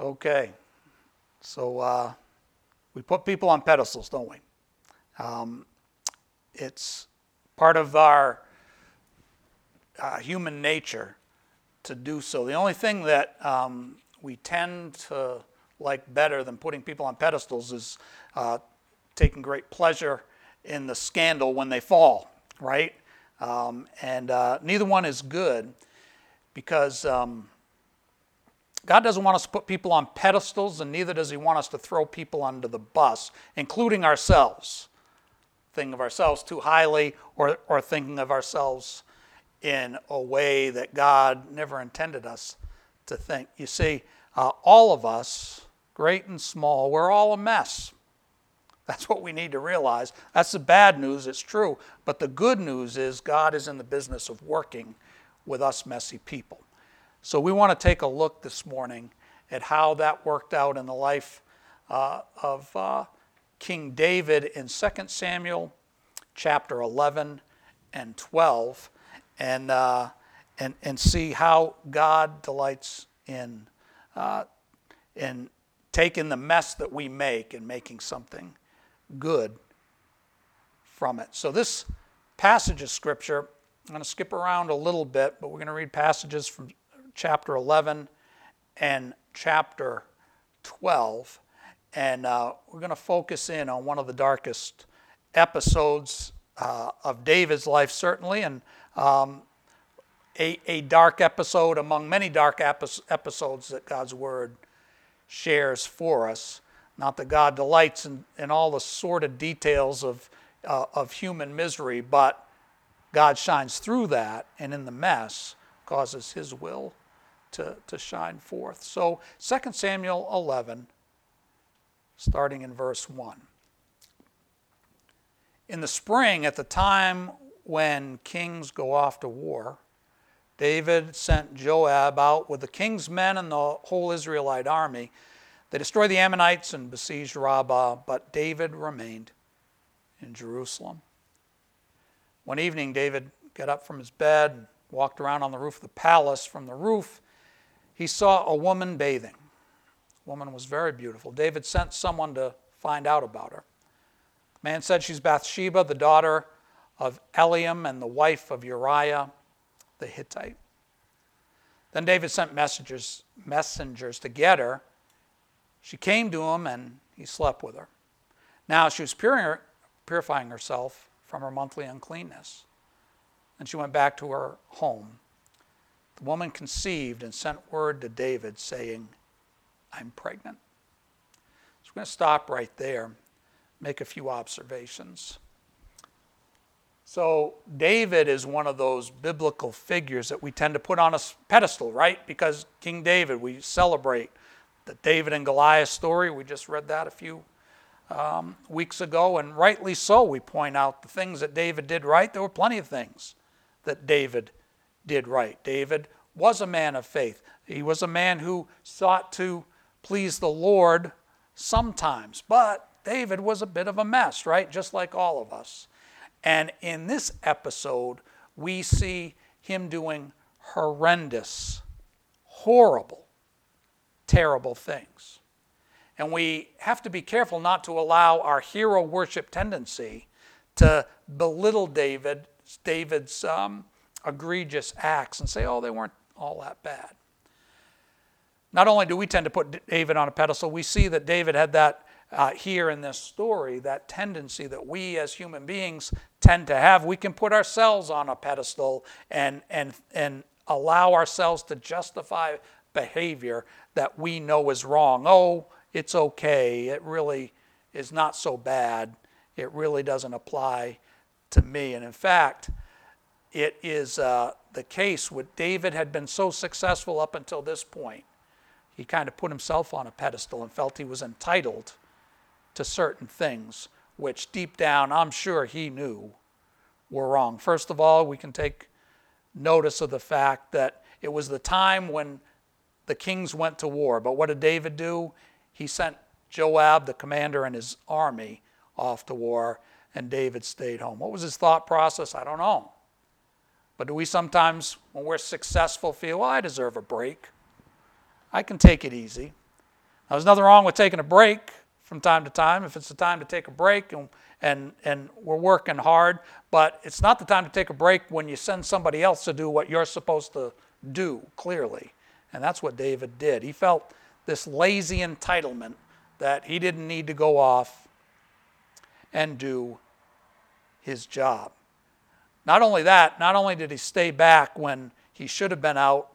Okay, so uh, we put people on pedestals, don't we? Um, it's part of our uh, human nature to do so. The only thing that um, we tend to like better than putting people on pedestals is uh, taking great pleasure in the scandal when they fall, right? Um, and uh, neither one is good because um, God doesn't want us to put people on pedestals, and neither does He want us to throw people under the bus, including ourselves. Thinking of ourselves too highly or, or thinking of ourselves in a way that God never intended us to think. You see, uh, all of us, great and small, we're all a mess. That's what we need to realize. That's the bad news, it's true. But the good news is God is in the business of working with us messy people. So we want to take a look this morning at how that worked out in the life uh, of uh, King David in 2 Samuel chapter 11 and 12 and, uh, and, and see how God delights in, uh, in taking the mess that we make and making something good from it. So, this passage of Scripture, I'm going to skip around a little bit, but we're going to read passages from chapter 11 and chapter 12. And uh, we're going to focus in on one of the darkest episodes uh, of David's life, certainly, and um, a, a, dark episode among many dark episodes that God's Word shares for us. Not that God delights in, in all the sordid details of, uh, of human misery, but God shines through that and in the mess causes His will to, to shine forth. So 2 Samuel 11, starting in verse 1. In the spring, at the time when kings go off to war, David sent Joab out with the king's men and the whole Israelite army. They destroyed the Ammonites and besieged Rabbah, but David remained in Jerusalem. One evening, David got up from his bed and walked around on the roof of the palace. From the roof, he saw a woman bathing. The woman was very beautiful. David sent someone to find out about her. The man said she's Bathsheba, the daughter of Eliam and the wife of Uriah the Hittite. Then David sent messengers, messengers to get her. She came to him and he slept with her. Now she was purifying herself from her monthly uncleanness. And she went back to her home. The woman conceived and sent word to David saying, I'm pregnant. So we're going to stop right there, make a few observations. So, David is one of those biblical figures that we tend to put on a pedestal, right? Because King David, we celebrate the David and Goliath story. We just read that a few um, weeks ago, and rightly so. We point out the things that David did right. There were plenty of things that David did right. David was a man of faith. He was a man who sought to please the Lord sometimes, but David was a bit of a mess, right? Just like all of us. And in this episode, we see him doing horrendous, horrible, terrible things. And we have to be careful not to allow our hero worship tendency to belittle David, David's um, egregious acts and say, oh, they weren't all that bad. Not only do we tend to put David on a pedestal, we see that David had that uh, here in this story, that tendency that we as human beings tend to have. We can put ourselves on a pedestal and, and, and allow ourselves to justify behavior that we know is wrong. Oh, it's okay. It really is not so bad. It really doesn't apply to me. And in fact, it is uh, the case with David had been so successful up until this point. He kind of put himself on a pedestal and felt he was entitled to certain things, which deep down I'm sure he knew were wrong. First of all, we can take notice of the fact that it was the time when the kings went to war. But what did David do? He sent Joab, the commander, and his army off to war, and David stayed home. What was his thought process? I don't know. But do we sometimes, when we're successful, feel, well, I deserve a break? I can take it easy. Now, there's nothing wrong with taking a break from time to time if it's the time to take a break and, and, and we're working hard, but it's not the time to take a break when you send somebody else to do what you're supposed to do, clearly. And that's what David did. He felt this lazy entitlement that he didn't need to go off and do his job. Not only that, not only did he stay back when he should have been out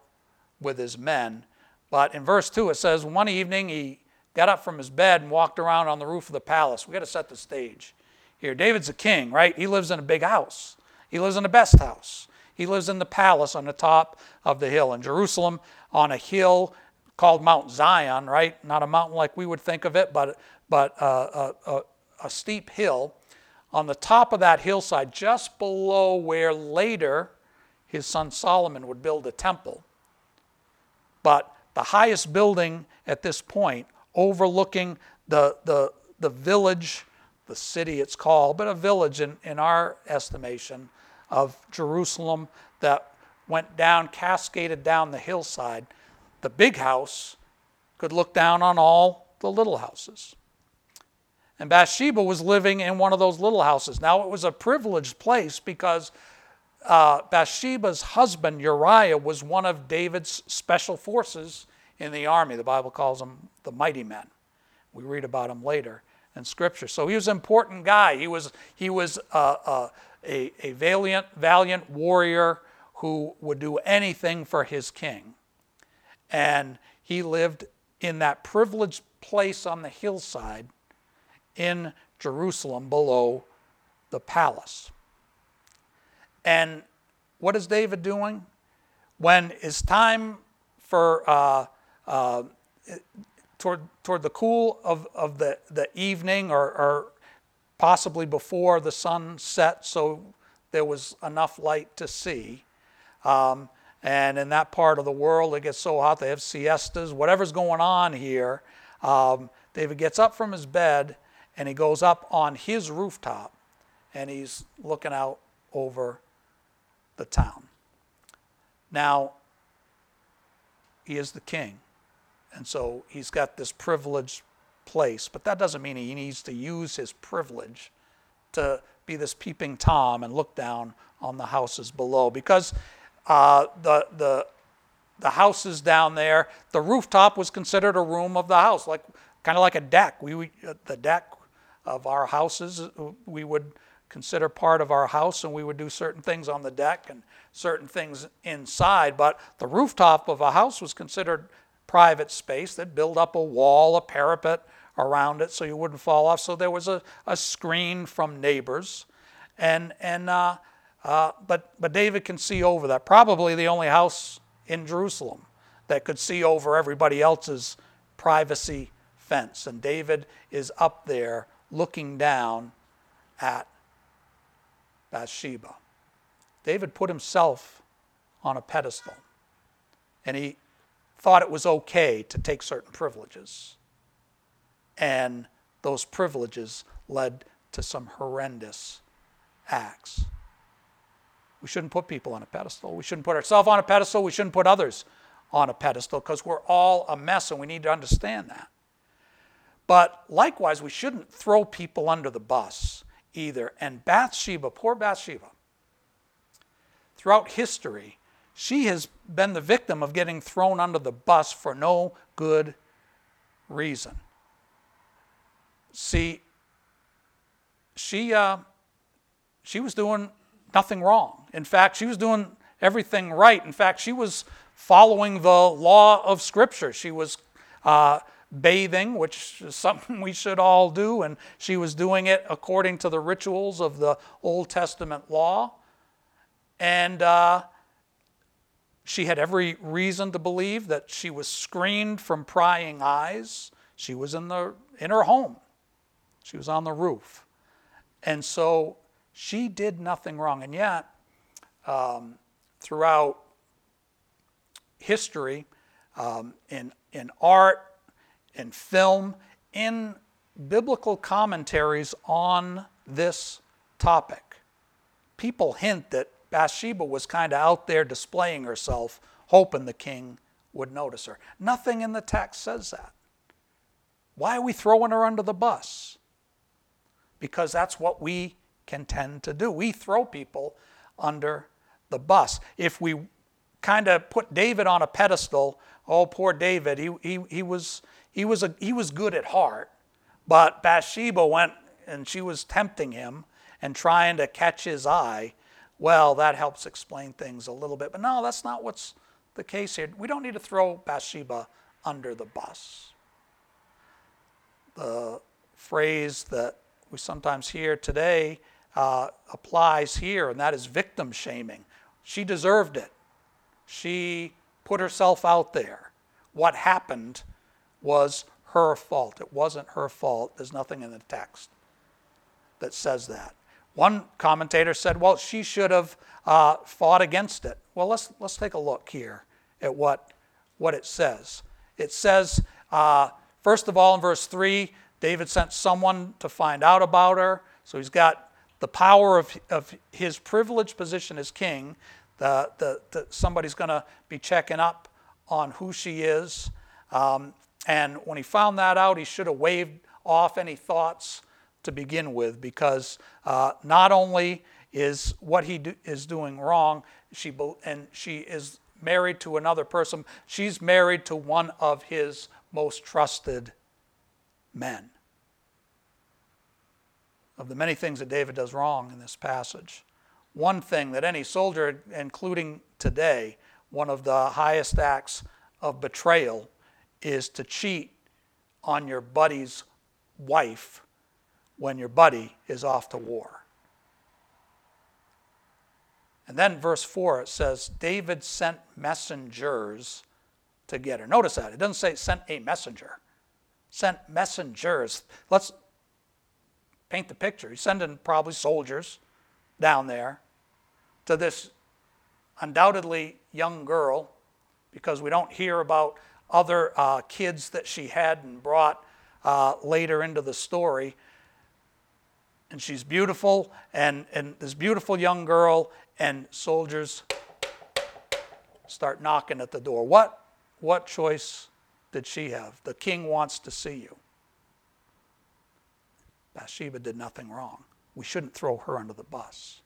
with his men, but in verse 2 it says, One evening he got up from his bed and walked around on the roof of the palace. we got to set the stage here. David's a king, right? He lives in a big house, he lives in the best house. He lives in the palace on the top of the hill. In Jerusalem, on a hill called Mount Zion, right? Not a mountain like we would think of it, but, but uh, a, a, a steep hill. On the top of that hillside, just below where later his son Solomon would build a temple. But the highest building at this point, overlooking the, the, the village, the city it's called, but a village in, in our estimation of Jerusalem that went down, cascaded down the hillside. The big house could look down on all the little houses. And Bathsheba was living in one of those little houses. Now, it was a privileged place because uh, Bathsheba's husband, Uriah, was one of David's special forces in the army. The Bible calls them the mighty men. We read about him later in Scripture. So he was an important guy. He was, he was uh, uh, a, a valiant, valiant warrior who would do anything for his king. And he lived in that privileged place on the hillside in Jerusalem below the palace. And what is David doing? When it's time for uh, uh, toward, toward the cool of, of the, the evening or, or possibly before the sun set, so there was enough light to see. Um, and in that part of the world, it gets so hot they have siestas. Whatever's going on here, um, David gets up from his bed and he goes up on his rooftop and he's looking out over the town. Now, he is the king, and so he's got this privileged place, but that doesn't mean he needs to use his privilege to be this peeping Tom and look down on the houses below because uh, the, the, the houses down there, the rooftop was considered a room of the house, like kind of like a deck. We, we uh, the deck of our houses, we would consider part of our house, and we would do certain things on the deck and certain things inside. But the rooftop of a house was considered private space. They'd build up a wall, a parapet around it so you wouldn't fall off. So there was a, a screen from neighbors. And, and, uh, uh, but, but David can see over that. Probably the only house in Jerusalem that could see over everybody else's privacy fence. And David is up there looking down at Bathsheba. David put himself on a pedestal, and he thought it was okay to take certain privileges. And those privileges led to some horrendous acts. We shouldn't put people on a pedestal. We shouldn't put ourselves on a pedestal. We shouldn't put others on a pedestal because we're all a mess and we need to understand that. But likewise, we shouldn't throw people under the bus either. And Bathsheba, poor Bathsheba, throughout history, she has been the victim of getting thrown under the bus for no good reason. See, she, uh, she was doing nothing wrong. In fact, she was doing everything right. In fact, she was following the law of Scripture. She was uh, bathing, which is something we should all do, and she was doing it according to the rituals of the Old Testament law. And uh, she had every reason to believe that she was screened from prying eyes. She was in, the, in her home, she was on the roof. And so she did nothing wrong. And yet, um, throughout history, um, in, in art, in film, in biblical commentaries on this topic. People hint that Bathsheba was kind of out there displaying herself, hoping the king would notice her. Nothing in the text says that. Why are we throwing her under the bus? Because that's what we can tend to do. We throw people under the bus. If we kind of put David on a pedestal, oh, poor David, he, he, he, was, he, was a, he was good at heart, but Bathsheba went and she was tempting him and trying to catch his eye. Well, that helps explain things a little bit. But no, that's not what's the case here. We don't need to throw Bathsheba under the bus. The phrase that we sometimes hear today uh, applies here, and that is victim shaming. She deserved it. She put herself out there. What happened was her fault. It wasn't her fault. There's nothing in the text that says that. One commentator said, well, she should have uh, fought against it. Well, let's, let's take a look here at what, what it says. It says, uh, first of all, in verse 3, David sent someone to find out about her. So he's got the power of, of his privileged position as king. The, the, the somebody's going to be checking up on who she is. Um, and when he found that out, he should have waved off any thoughts to begin with because uh, not only is what he do, is doing wrong, she and she is married to another person. She's married to one of his most trusted men. Of the many things that David does wrong in this passage, one thing that any soldier, including today, one of the highest acts of betrayal is to cheat on your buddy's wife when your buddy is off to war. And then verse 4 it says, David sent messengers to get her. Notice that. It doesn't say sent a messenger. Sent messengers. Let's paint the picture. He's sending probably soldiers down there to this undoubtedly young girl because we don't hear about other uh, kids that she had and brought uh, later into the story and she's beautiful, and, and this beautiful young girl, and soldiers start knocking at the door. What, what choice did she have? The king wants to see you. Bathsheba did nothing wrong. We shouldn't throw her under the bus.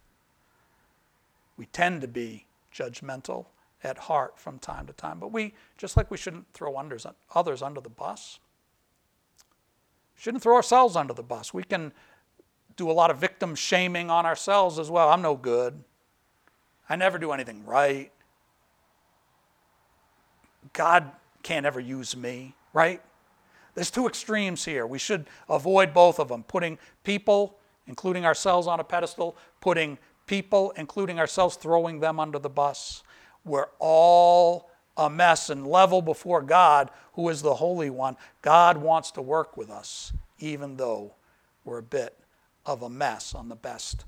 We tend to be judgmental at heart from time to time, but we, just like we shouldn't throw others under the bus, shouldn't throw ourselves under the bus. We can do a lot of victim shaming on ourselves as well. I'm no good. I never do anything right. God can't ever use me, right? There's two extremes here. We should avoid both of them putting people, including ourselves, on a pedestal, putting people, including ourselves, throwing them under the bus. We're all a mess and level before God, who is the Holy One. God wants to work with us, even though we're a bit of a mess on the best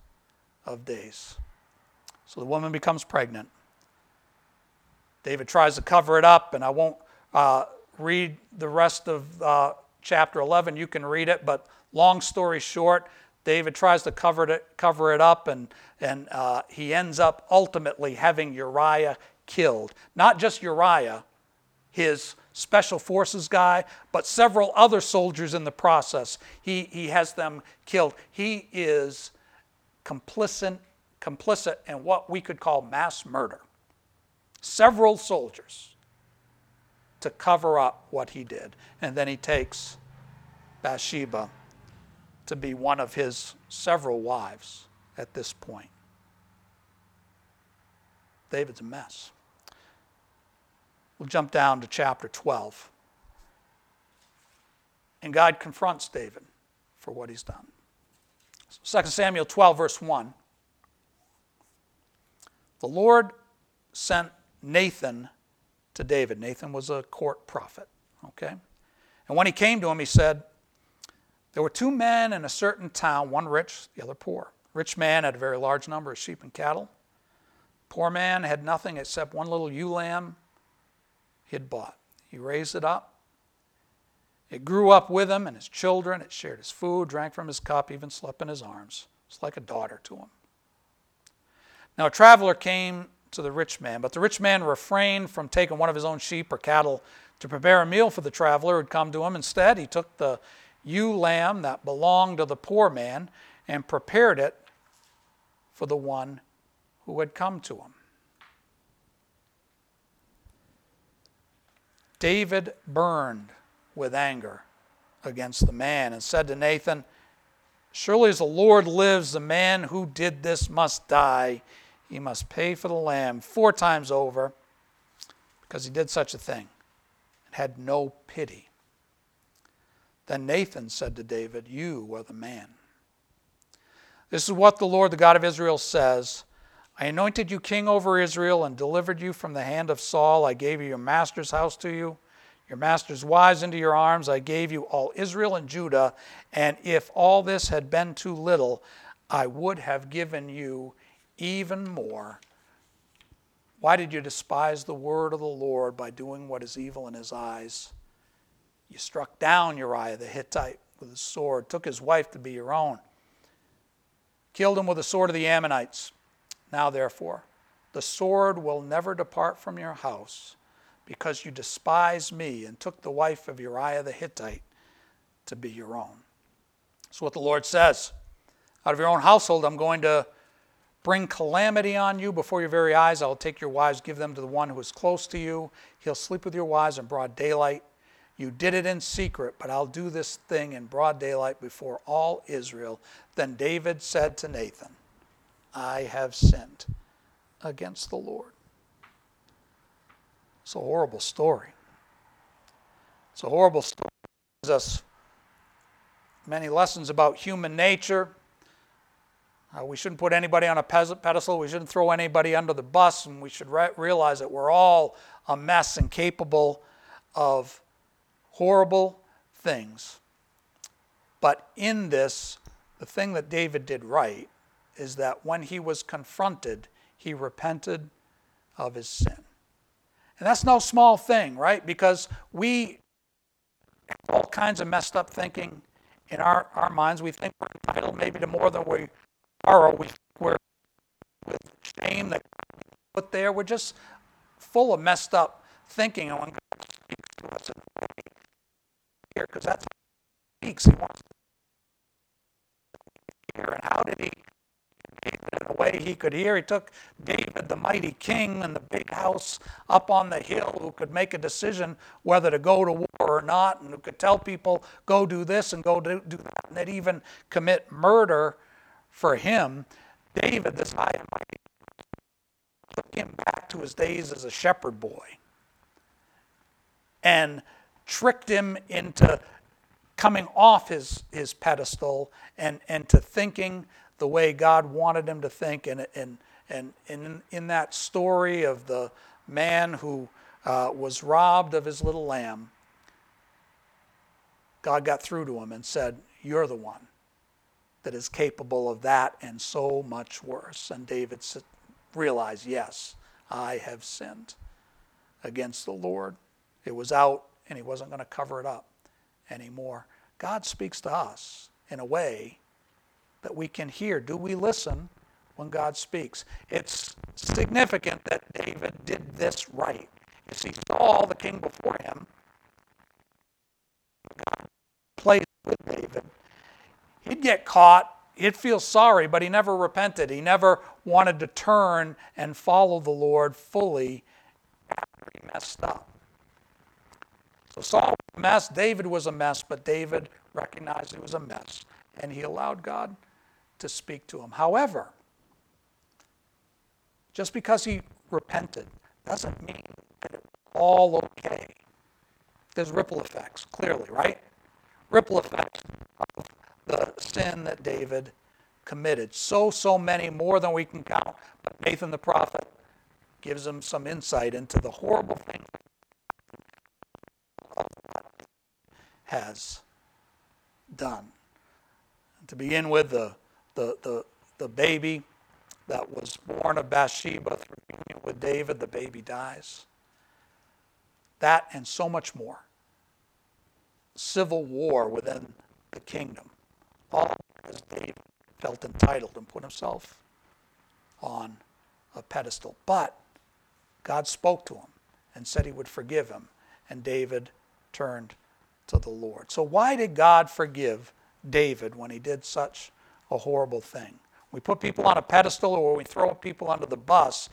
of days. So the woman becomes pregnant. David tries to cover it up, and I won't uh, read the rest of uh, chapter 11. You can read it, but long story short, David tries to cover it, cover it up, and, and uh, he ends up ultimately having Uriah killed. Not just Uriah, his special forces guy, but several other soldiers in the process. He, he has them killed. He is complicit, complicit in what we could call mass murder. Several soldiers to cover up what he did. And then he takes Bathsheba to be one of his several wives at this point. David's a mess. We'll jump down to chapter 12. And God confronts David for what he's done. 2 Samuel 12, verse 1. The Lord sent Nathan to David. Nathan was a court prophet. Okay? And when he came to him, he said, There were two men in a certain town, one rich, the other poor. Rich man had a very large number of sheep and cattle. Poor man had nothing except one little ewe lamb he had bought. He raised it up. It grew up with him and his children. It shared his food, drank from his cup, even slept in his arms. It's like a daughter to him. Now, a traveler came to the rich man. But the rich man refrained from taking one of his own sheep or cattle to prepare a meal for the traveler who had come to him. Instead, he took the ewe lamb that belonged to the poor man and prepared it for the one who had come to him. David burned with anger against the man and said to Nathan, Surely as the Lord lives, the man who did this must die. He must pay for the lamb four times over because he did such a thing and had no pity. Then Nathan said to David, You are the man. This is what the Lord, the God of Israel, says I anointed you king over Israel and delivered you from the hand of Saul. I gave you your master's house to you your master's wives into your arms. I gave you all Israel and Judah. And if all this had been too little, I would have given you even more. Why did you despise the word of the Lord by doing what is evil in his eyes? You struck down Uriah the Hittite with a sword, took his wife to be your own, killed him with the sword of the Ammonites. Now, therefore, the sword will never depart from your house because you despised me and took the wife of Uriah the Hittite to be your own. That's what the Lord says. Out of your own household, I'm going to bring calamity on you before your very eyes. I will take your wives, give them to the one who is close to you. He'll sleep with your wives in broad daylight. You did it in secret, but I'll do this thing in broad daylight before all Israel. Then David said to Nathan, I have sinned against the Lord. It's a horrible story. It's a horrible story. It gives us many lessons about human nature. Uh, we shouldn't put anybody on a pedestal. We shouldn't throw anybody under the bus. And we should re- realize that we're all a mess and capable of horrible things. But in this, the thing that David did right is that when he was confronted, he repented of his sin. And that's no small thing, right? Because we have all kinds of messed up thinking in our, our minds. We think we're entitled maybe to more than we are, we, we're with shame that put there. We're just full of messed up thinking. And when God speaks to us because that's what he speaks, he wants to hear. And how did he in a way he could hear. He took David, the mighty king, and the big house up on the hill who could make a decision whether to go to war or not, and who could tell people, go do this and go do, do that, and they'd even commit murder for him. David, this high and mighty, took him back to his days as a shepherd boy and tricked him into coming off his, his pedestal and, and to thinking the way God wanted him to think. And, and, and in, in that story of the man who uh, was robbed of his little lamb, God got through to him and said, You're the one that is capable of that and so much worse. And David realized, Yes, I have sinned against the Lord. It was out, and he wasn't going to cover it up anymore. God speaks to us in a way that we can hear. Do we listen when God speaks? It's significant that David did this right. You see, Saul, the king before him, God played with David. He'd get caught, he'd feel sorry, but he never repented. He never wanted to turn and follow the Lord fully after he messed up. So Saul was a mess, David was a mess, but David recognized he was a mess, and he allowed God to speak to him. However, just because he repented doesn't mean that it's all okay. There's ripple effects, clearly, right? Ripple effects of the sin that David committed. So, so many, more than we can count. But Nathan the prophet gives him some insight into the horrible things has done. to begin with, the the, the, the baby that was born of Bathsheba through union with David, the baby dies. That and so much more. Civil war within the kingdom. All because David felt entitled and put himself on a pedestal. But God spoke to him and said he would forgive him, and David turned to the Lord. So, why did God forgive David when he did such a horrible thing? We put people on a pedestal or we throw people under the bus.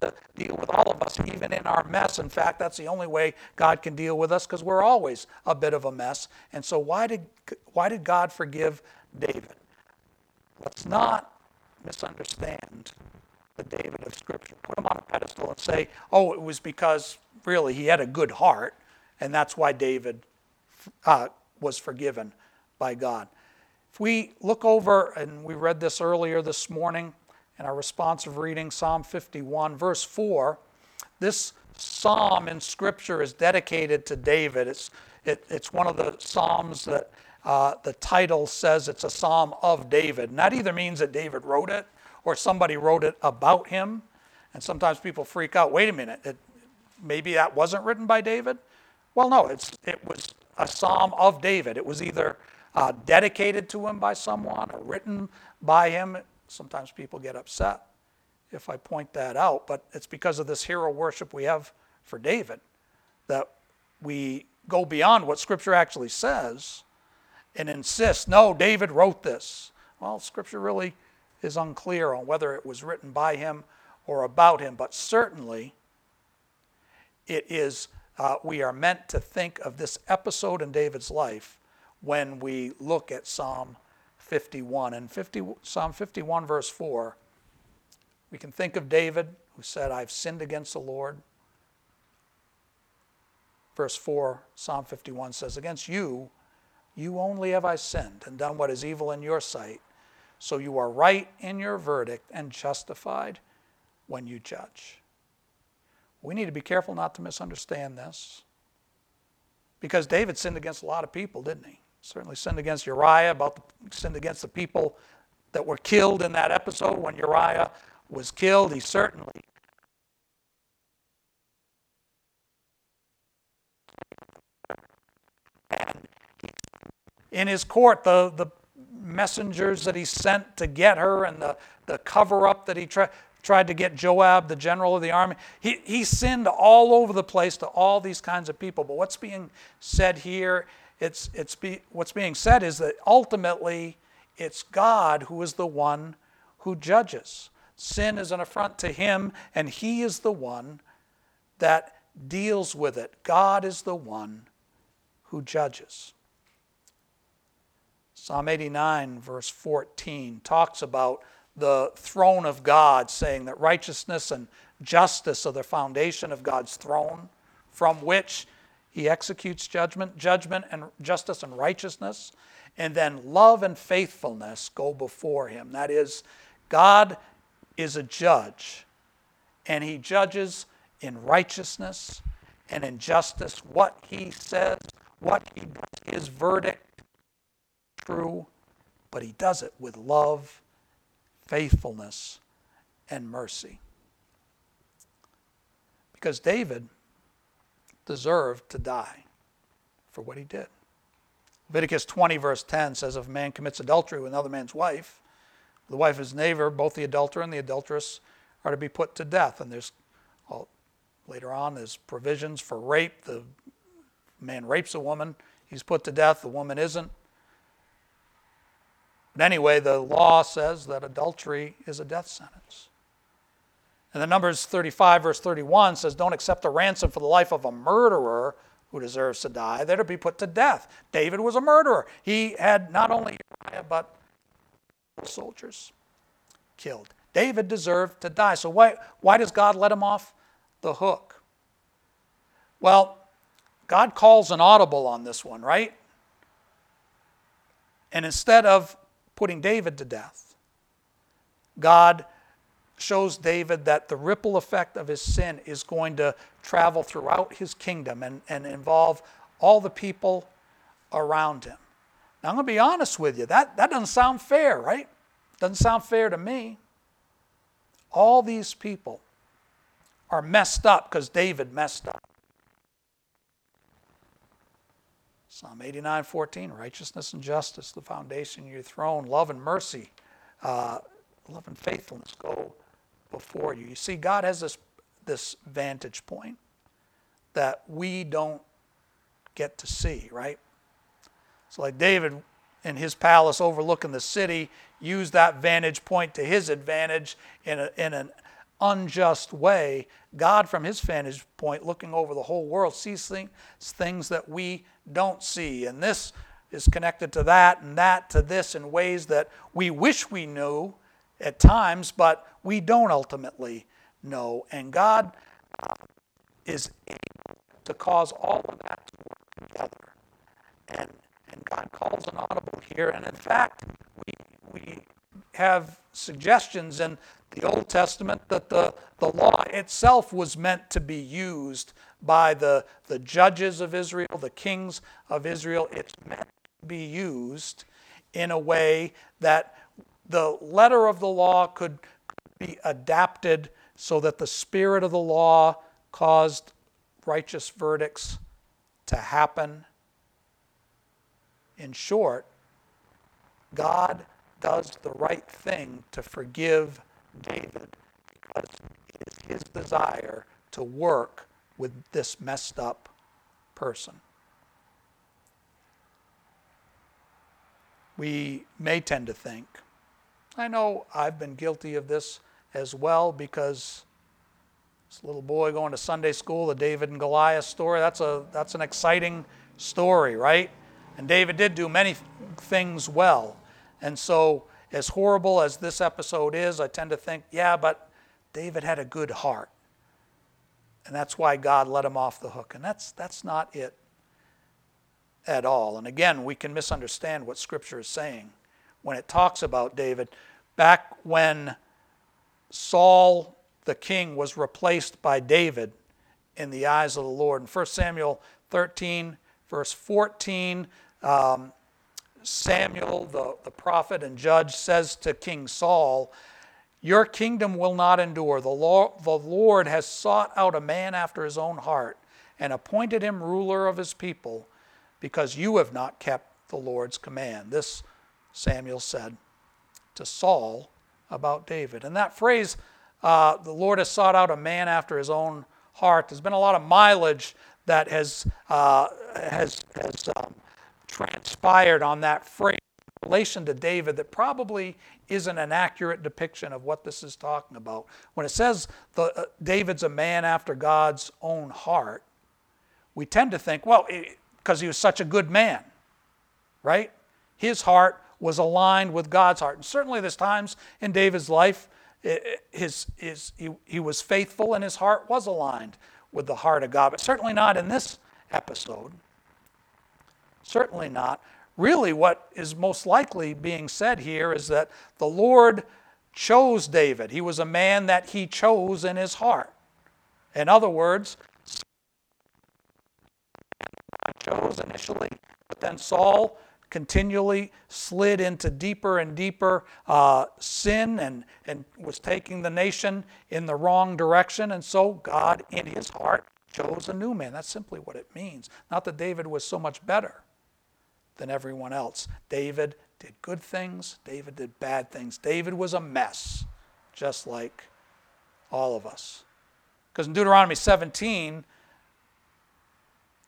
to deal with all of us, even in our mess. In fact, that's the only way God can deal with us because we're always a bit of a mess. And so, why did, why did God forgive David? Let's not misunderstand the David of Scripture. Put him on a pedestal and say, oh, it was because really he had a good heart, and that's why David uh, was forgiven by God. If we look over, and we read this earlier this morning in our responsive reading, Psalm 51, verse 4, this psalm in Scripture is dedicated to David. It's, it, it's one of the psalms that uh, the title says it's a psalm of David. And that either means that David wrote it or somebody wrote it about him. And sometimes people freak out wait a minute, it, maybe that wasn't written by David? Well, no, it's, it was a psalm of David. It was either uh, dedicated to him by someone or written by him. Sometimes people get upset if I point that out, but it's because of this hero worship we have for David that we go beyond what Scripture actually says and insist, no, David wrote this. Well, Scripture really is unclear on whether it was written by him or about him, but certainly it is, uh, we are meant to think of this episode in David's life when we look at Psalm 51. And 50, Psalm 51, verse 4, we can think of David who said, I've sinned against the Lord. Verse 4, Psalm 51 says, Against you, you only have I sinned and done what is evil in your sight so you are right in your verdict and justified when you judge. We need to be careful not to misunderstand this. Because David sinned against a lot of people, didn't he? Certainly sinned against Uriah, about the, sinned against the people that were killed in that episode when Uriah was killed. He certainly in his court, the, the messengers that he sent to get her and the, the cover up that he tried tried to get Joab, the general of the army. He, he sinned all over the place to all these kinds of people. But what's being said here, it's, it's be, what's being said is that ultimately it's God who is the one who judges. Sin is an affront to him, and he is the one that deals with it. God is the one who judges. Psalm 89, verse 14, talks about the throne of God, saying that righteousness and justice are the foundation of God's throne, from which he executes judgment, judgment and justice and righteousness, and then love and faithfulness go before him. That is, God is a judge, and he judges in righteousness and in justice what he says, what he his verdict true, but he does it with love, faithfulness, and mercy. Because David deserved to die for what he did. Leviticus 20, verse 10 says, If a man commits adultery with another man's wife, the wife of his neighbor, both the adulterer and the adulteress are to be put to death. And there's, well, later on, there's provisions for rape. The man rapes a woman, he's put to death, the woman isn't. But anyway, the law says that adultery is a death sentence. And the Numbers 35, verse 31 says, Don't accept a ransom for the life of a murderer who deserves to die. They're to be put to death. David was a murderer. He had not only Uriah, but soldiers killed. David deserved to die. So why, why does God let him off the hook? Well, God calls an audible on this one, right? And instead of putting David to death. God shows David that the ripple effect of his sin is going to travel throughout his kingdom and, and involve all the people around him. Now, I'm going to be honest with you. That, that doesn't sound fair, right? Doesn't sound fair to me. All these people are messed up because David messed up. Psalm 89 14, righteousness and justice, the foundation of your throne, love and mercy uh, love and faithfulness go before you. You see, God has this, this vantage point that we don't get to see, right? So, like David in his palace overlooking the city, used that vantage point to his advantage in, a, in an unjust way. God, from his vantage point, looking over the whole world, sees things, things that we don't see. And this is connected to that, and that to this in ways that we wish we knew at times, but we don't ultimately know. And God is able to cause all of that to work together. And, and God calls an audible here. And in fact, we, we have suggestions in the Old Testament that the, the law itself was meant to be used by the, the judges of Israel, the kings of Israel. It's meant to be used in a way that the letter of the law could be adapted so that the spirit of the law caused righteous verdicts to happen. In short, God does the right thing to forgive David because it is his desire to work with this messed up person. We may tend to think, I know I've been guilty of this as well because this little boy going to Sunday school, the David and Goliath story, that's, a, that's an exciting story, right? And David did do many things well. And so as horrible as this episode is, I tend to think, yeah, but David had a good heart. And that's why God let him off the hook. And that's, that's not it at all. And again, we can misunderstand what Scripture is saying when it talks about David. Back when Saul the king was replaced by David in the eyes of the Lord. In 1 Samuel 13, verse 14, um, Samuel, the, the prophet and judge, says to King Saul, Your kingdom will not endure. The Lord, has sought out a man after his own heart and appointed him ruler of his people because you have not kept the Lord's command. This Samuel said to Saul about David. And that phrase, uh, the Lord has sought out a man after his own heart, there's been a lot of mileage that has, uh, has, has um, transpired on that phrase relation to David that probably isn't an accurate depiction of what this is talking about. When it says the, uh, David's a man after God's own heart, we tend to think, well, because he was such a good man, right? His heart was aligned with God's heart. And certainly there's times in David's life his, his, he, he was faithful and his heart was aligned with the heart of God, but certainly not in this episode. Certainly not. Really, what is most likely being said here is that the Lord chose David. He was a man that he chose in his heart. In other words, chose initially, but then Saul continually slid into deeper and deeper uh, sin and, and was taking the nation in the wrong direction. And so God, in his heart, chose a new man. That's simply what it means. Not that David was so much better than everyone else. David did good things, David did bad things. David was a mess, just like all of us. Because in Deuteronomy 17,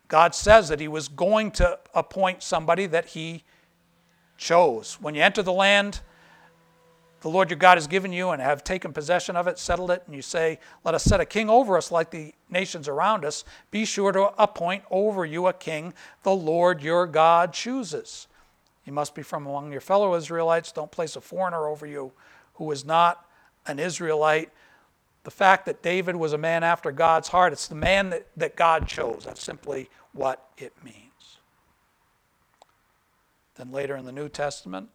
God says that he was going to appoint somebody that he chose. When you enter the land, the Lord your God has given you and have taken possession of it, settled it, and you say, Let us set a king over us like the nations around us, be sure to appoint over you a king the Lord your God chooses. He must be from among your fellow Israelites. Don't place a foreigner over you who is not an Israelite. The fact that David was a man after God's heart, it's the man that, that God chose. That's simply what it means. Then later in the New Testament,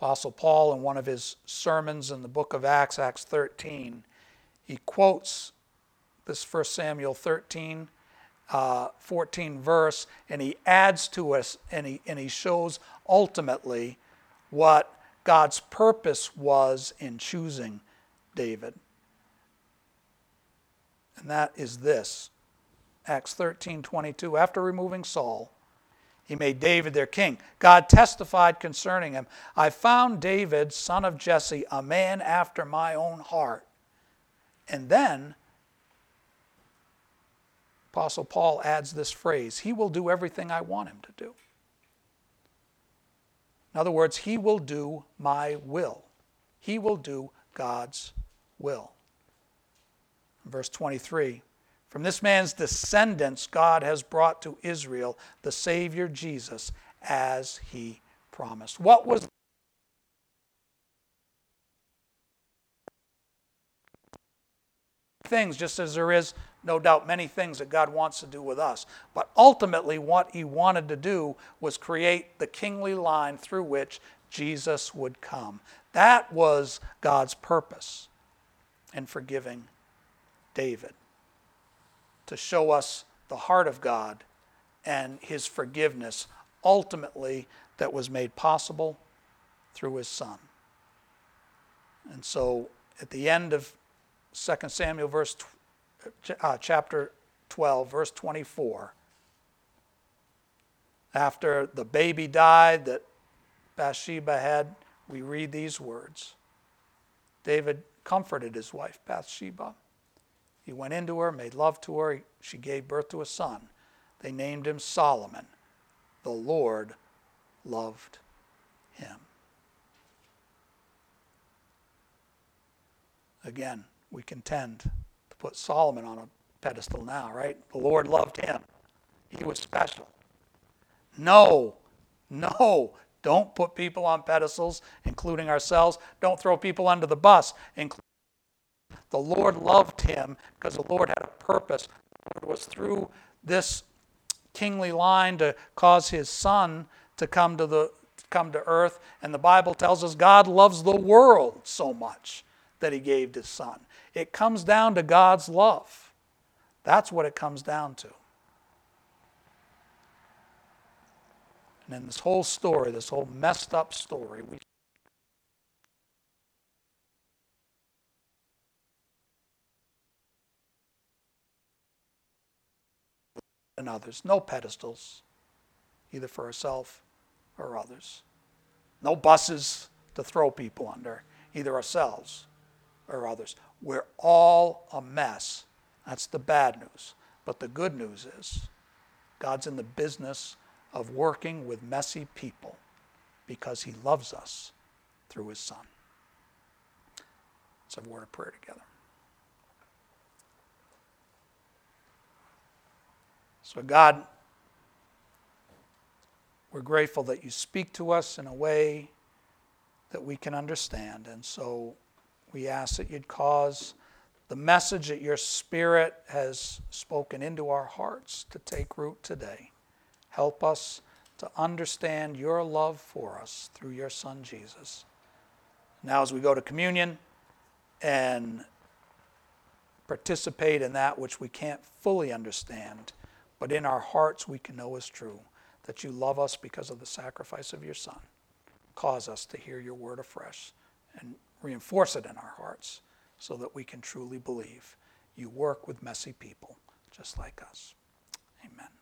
Apostle Paul, in one of his sermons in the book of Acts, Acts 13, he quotes this 1 Samuel 13, uh, 14 verse, and he adds to us and he, and he shows ultimately what God's purpose was in choosing David. And that is this Acts 13 22. After removing Saul, He made David their king. God testified concerning him I found David, son of Jesse, a man after my own heart. And then Apostle Paul adds this phrase He will do everything I want him to do. In other words, He will do my will. He will do God's will. Verse 23 From this man's descendants, God has brought to Israel the Savior Jesus as He promised. What was things, just as there is no doubt many things that God wants to do with us. But ultimately, what he wanted to do was create the kingly line through which Jesus would come. That was God's purpose in forgiving David to show us the heart of God and his forgiveness, ultimately, that was made possible through his son. And so at the end of 2 Samuel verse uh, chapter 12, verse 24. After the baby died that Bathsheba had, we read these words. David comforted his wife, Bathsheba. He went into her, made love to her. She gave birth to a son. They named him Solomon. The Lord loved him. Again, we contend to put Solomon on a pedestal now, right? The Lord loved him. He was special. No, no, don't put people on pedestals, including ourselves. Don't throw people under the bus. The Lord loved him because the Lord had a purpose. It was through this kingly line to cause his son to come to the come to earth and the bible tells us god loves the world so much that he gave his son it comes down to God's love. That's what it comes down to. And in this whole story, this whole messed up story, we others. No pedestals, either for ourselves or others. No buses to throw people under, either ourselves or others. We're all a mess. That's the bad news. But the good news is God's in the business of working with messy people because he loves us through his son. Let's have a word of prayer together. So, God, we're grateful that you speak to us in a way that we can understand. And so we ask that you'd cause the message that your Spirit has spoken into our hearts to take root today. Help us to understand your love for us through your Son, Jesus. Now, as we go to communion and participate in that which we can't fully understand, but in our hearts we can know is true that you love us because of the sacrifice of your Son. Cause us to hear your word afresh and reinforce it in our hearts so that we can truly believe you work with messy people just like us. Amen.